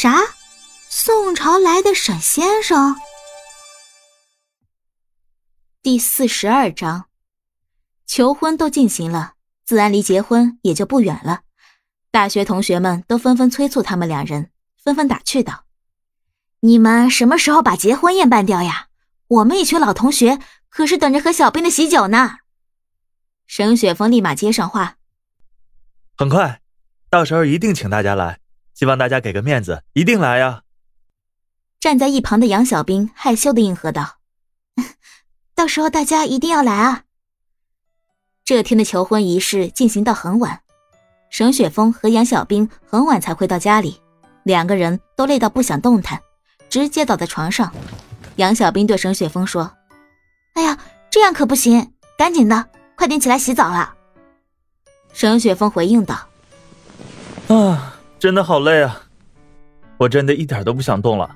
啥？宋朝来的沈先生？第四十二章，求婚都进行了，自然离结婚也就不远了。大学同学们都纷纷催促他们两人，纷纷打趣道：“你们什么时候把结婚宴办掉呀？我们一群老同学可是等着和小兵的喜酒呢。”沈雪峰立马接上话：“很快，到时候一定请大家来。”希望大家给个面子，一定来呀！站在一旁的杨小兵害羞的应和道：“到时候大家一定要来啊！”这天的求婚仪式进行到很晚，沈雪峰和杨小兵很晚才回到家里，两个人都累到不想动弹，直接倒在床上。杨小兵对沈雪峰说：“哎呀，这样可不行，赶紧的，快点起来洗澡了。”沈雪峰回应道：“啊。”真的好累啊！我真的一点都不想动了，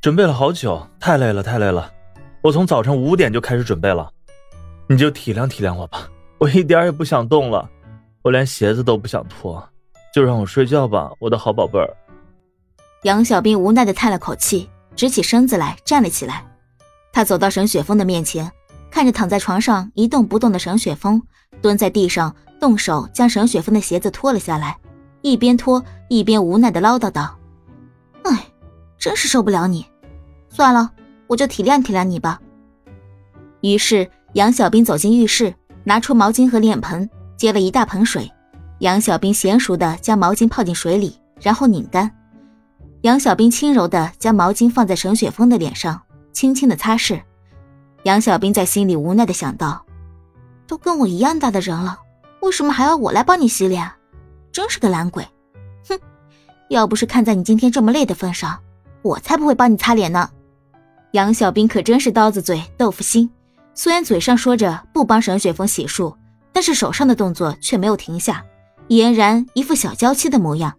准备了好久，太累了，太累了。我从早晨五点就开始准备了，你就体谅体谅我吧，我一点也不想动了，我连鞋子都不想脱，就让我睡觉吧，我的好宝贝儿。杨小兵无奈的叹了口气，直起身子来，站了起来。他走到沈雪峰的面前，看着躺在床上一动不动的沈雪峰，蹲在地上，动手将沈雪峰的鞋子脱了下来。一边拖一边无奈的唠叨道：“哎，真是受不了你。算了，我就体谅体谅你吧。”于是杨小兵走进浴室，拿出毛巾和脸盆，接了一大盆水。杨小兵娴熟的将毛巾泡进水里，然后拧干。杨小兵轻柔的将毛巾放在沈雪峰的脸上，轻轻的擦拭。杨小兵在心里无奈的想到：“都跟我一样大的人了，为什么还要我来帮你洗脸？”真是个懒鬼，哼！要不是看在你今天这么累的份上，我才不会帮你擦脸呢。杨小兵可真是刀子嘴豆腐心，虽然嘴上说着不帮沈雪峰洗漱，但是手上的动作却没有停下，俨然一副小娇妻的模样。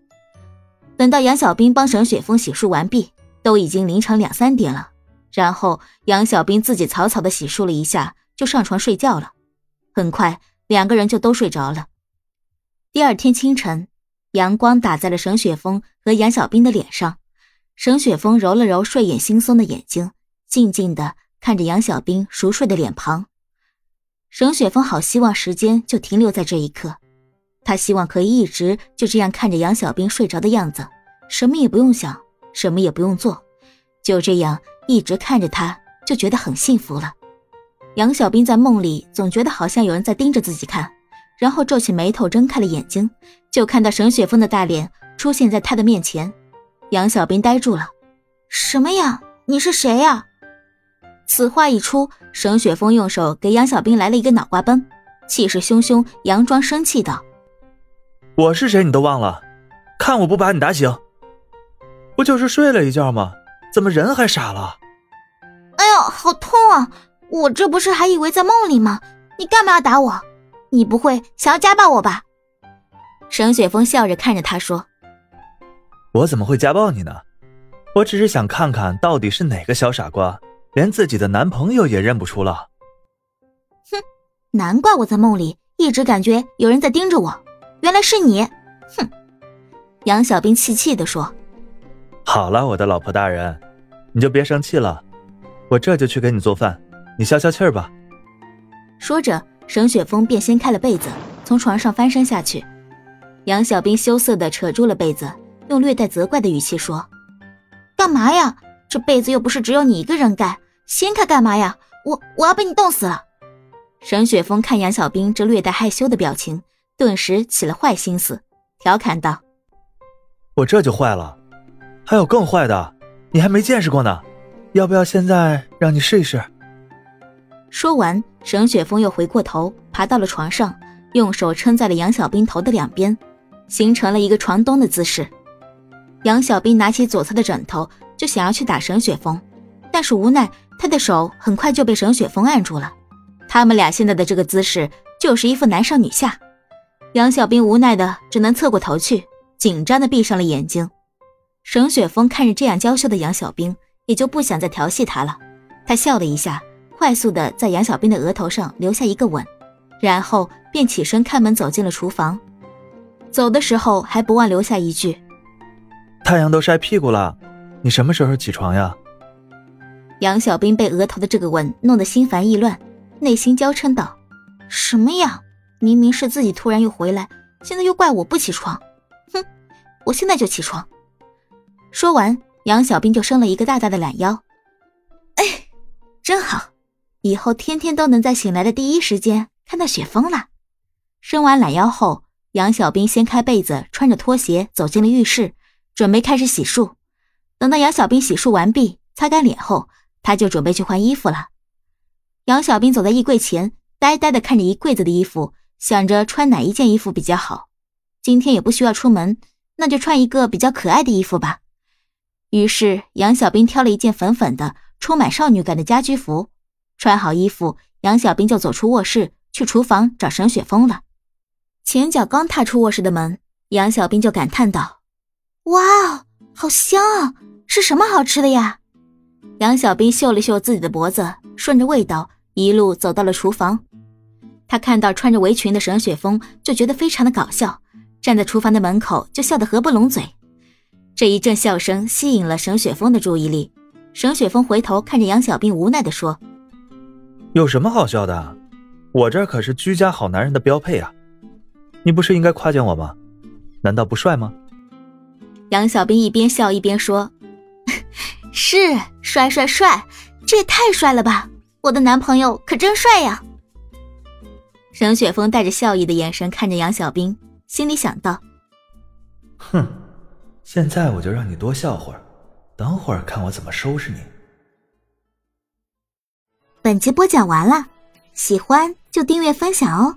等到杨小兵帮沈雪峰洗漱完毕，都已经凌晨两三点了。然后杨小兵自己草草的洗漱了一下，就上床睡觉了。很快，两个人就都睡着了。第二天清晨，阳光打在了沈雪峰和杨小兵的脸上。沈雪峰揉了揉睡眼惺忪的眼睛，静静的看着杨小兵熟睡的脸庞。沈雪峰好希望时间就停留在这一刻，他希望可以一直就这样看着杨小兵睡着的样子，什么也不用想，什么也不用做，就这样一直看着他，就觉得很幸福了。杨小兵在梦里总觉得好像有人在盯着自己看。然后皱起眉头，睁开了眼睛，就看到沈雪峰的大脸出现在他的面前。杨小兵呆住了：“什么呀？你是谁呀？”此话一出，沈雪峰用手给杨小兵来了一个脑瓜崩，气势汹汹，佯装生气道：“我是谁你都忘了？看我不把你打醒！不就是睡了一觉吗？怎么人还傻了？”“哎呦，好痛啊！我这不是还以为在梦里吗？你干嘛要打我？”你不会想要家暴我吧？沈雪峰笑着看着他说：“我怎么会家暴你呢？我只是想看看到底是哪个小傻瓜，连自己的男朋友也认不出了。”哼，难怪我在梦里一直感觉有人在盯着我，原来是你！哼，杨小兵气气的说：“好了，我的老婆大人，你就别生气了，我这就去给你做饭，你消消气儿吧。”说着。沈雪峰便掀开了被子，从床上翻身下去。杨小兵羞涩地扯住了被子，用略带责怪的语气说：“干嘛呀？这被子又不是只有你一个人盖，掀开干嘛呀？我我要被你冻死了！”沈雪峰看杨小兵这略带害羞的表情，顿时起了坏心思，调侃道：“我这就坏了，还有更坏的，你还没见识过呢。要不要现在让你试一试？”说完，沈雪峰又回过头，爬到了床上，用手撑在了杨小兵头的两边，形成了一个床东的姿势。杨小兵拿起左侧的枕头，就想要去打沈雪峰，但是无奈他的手很快就被沈雪峰按住了。他们俩现在的这个姿势，就是一副男上女下。杨小兵无奈的只能侧过头去，紧张的闭上了眼睛。沈雪峰看着这样娇羞的杨小兵，也就不想再调戏他了。他笑了一下。快速的在杨小兵的额头上留下一个吻，然后便起身开门走进了厨房。走的时候还不忘留下一句：“太阳都晒屁股了，你什么时候起床呀？杨小兵被额头的这个吻弄得心烦意乱，内心娇嗔道：“什么呀？明明是自己突然又回来，现在又怪我不起床。哼，我现在就起床。”说完，杨小兵就伸了一个大大的懒腰。哎，真好，以后天天都能在醒来的第一时间看到雪峰了。伸完懒腰后，杨小兵掀开被子，穿着拖鞋走进了浴室，准备开始洗漱。等到杨小兵洗漱完毕，擦干脸后。他就准备去换衣服了。杨小兵走在衣柜前，呆呆的看着一柜子的衣服，想着穿哪一件衣服比较好。今天也不需要出门，那就穿一个比较可爱的衣服吧。于是，杨小兵挑了一件粉粉的、充满少女感的家居服。穿好衣服，杨小兵就走出卧室，去厨房找沈雪峰了。前脚刚踏出卧室的门，杨小兵就感叹道：“哇，好香啊！是什么好吃的呀？”杨小兵嗅了嗅自己的脖子，顺着味道一路走到了厨房。他看到穿着围裙的沈雪峰，就觉得非常的搞笑，站在厨房的门口就笑得合不拢嘴。这一阵笑声吸引了沈雪峰的注意力。沈雪峰回头看着杨小兵，无奈地说：“有什么好笑的？我这可是居家好男人的标配啊！你不是应该夸奖我吗？难道不帅吗？”杨小兵一边笑一边说。是帅帅帅，这也太帅了吧！我的男朋友可真帅呀。沈雪峰带着笑意的眼神看着杨小兵，心里想到：“哼，现在我就让你多笑会儿，等会儿看我怎么收拾你。”本集播讲完了，喜欢就订阅分享哦。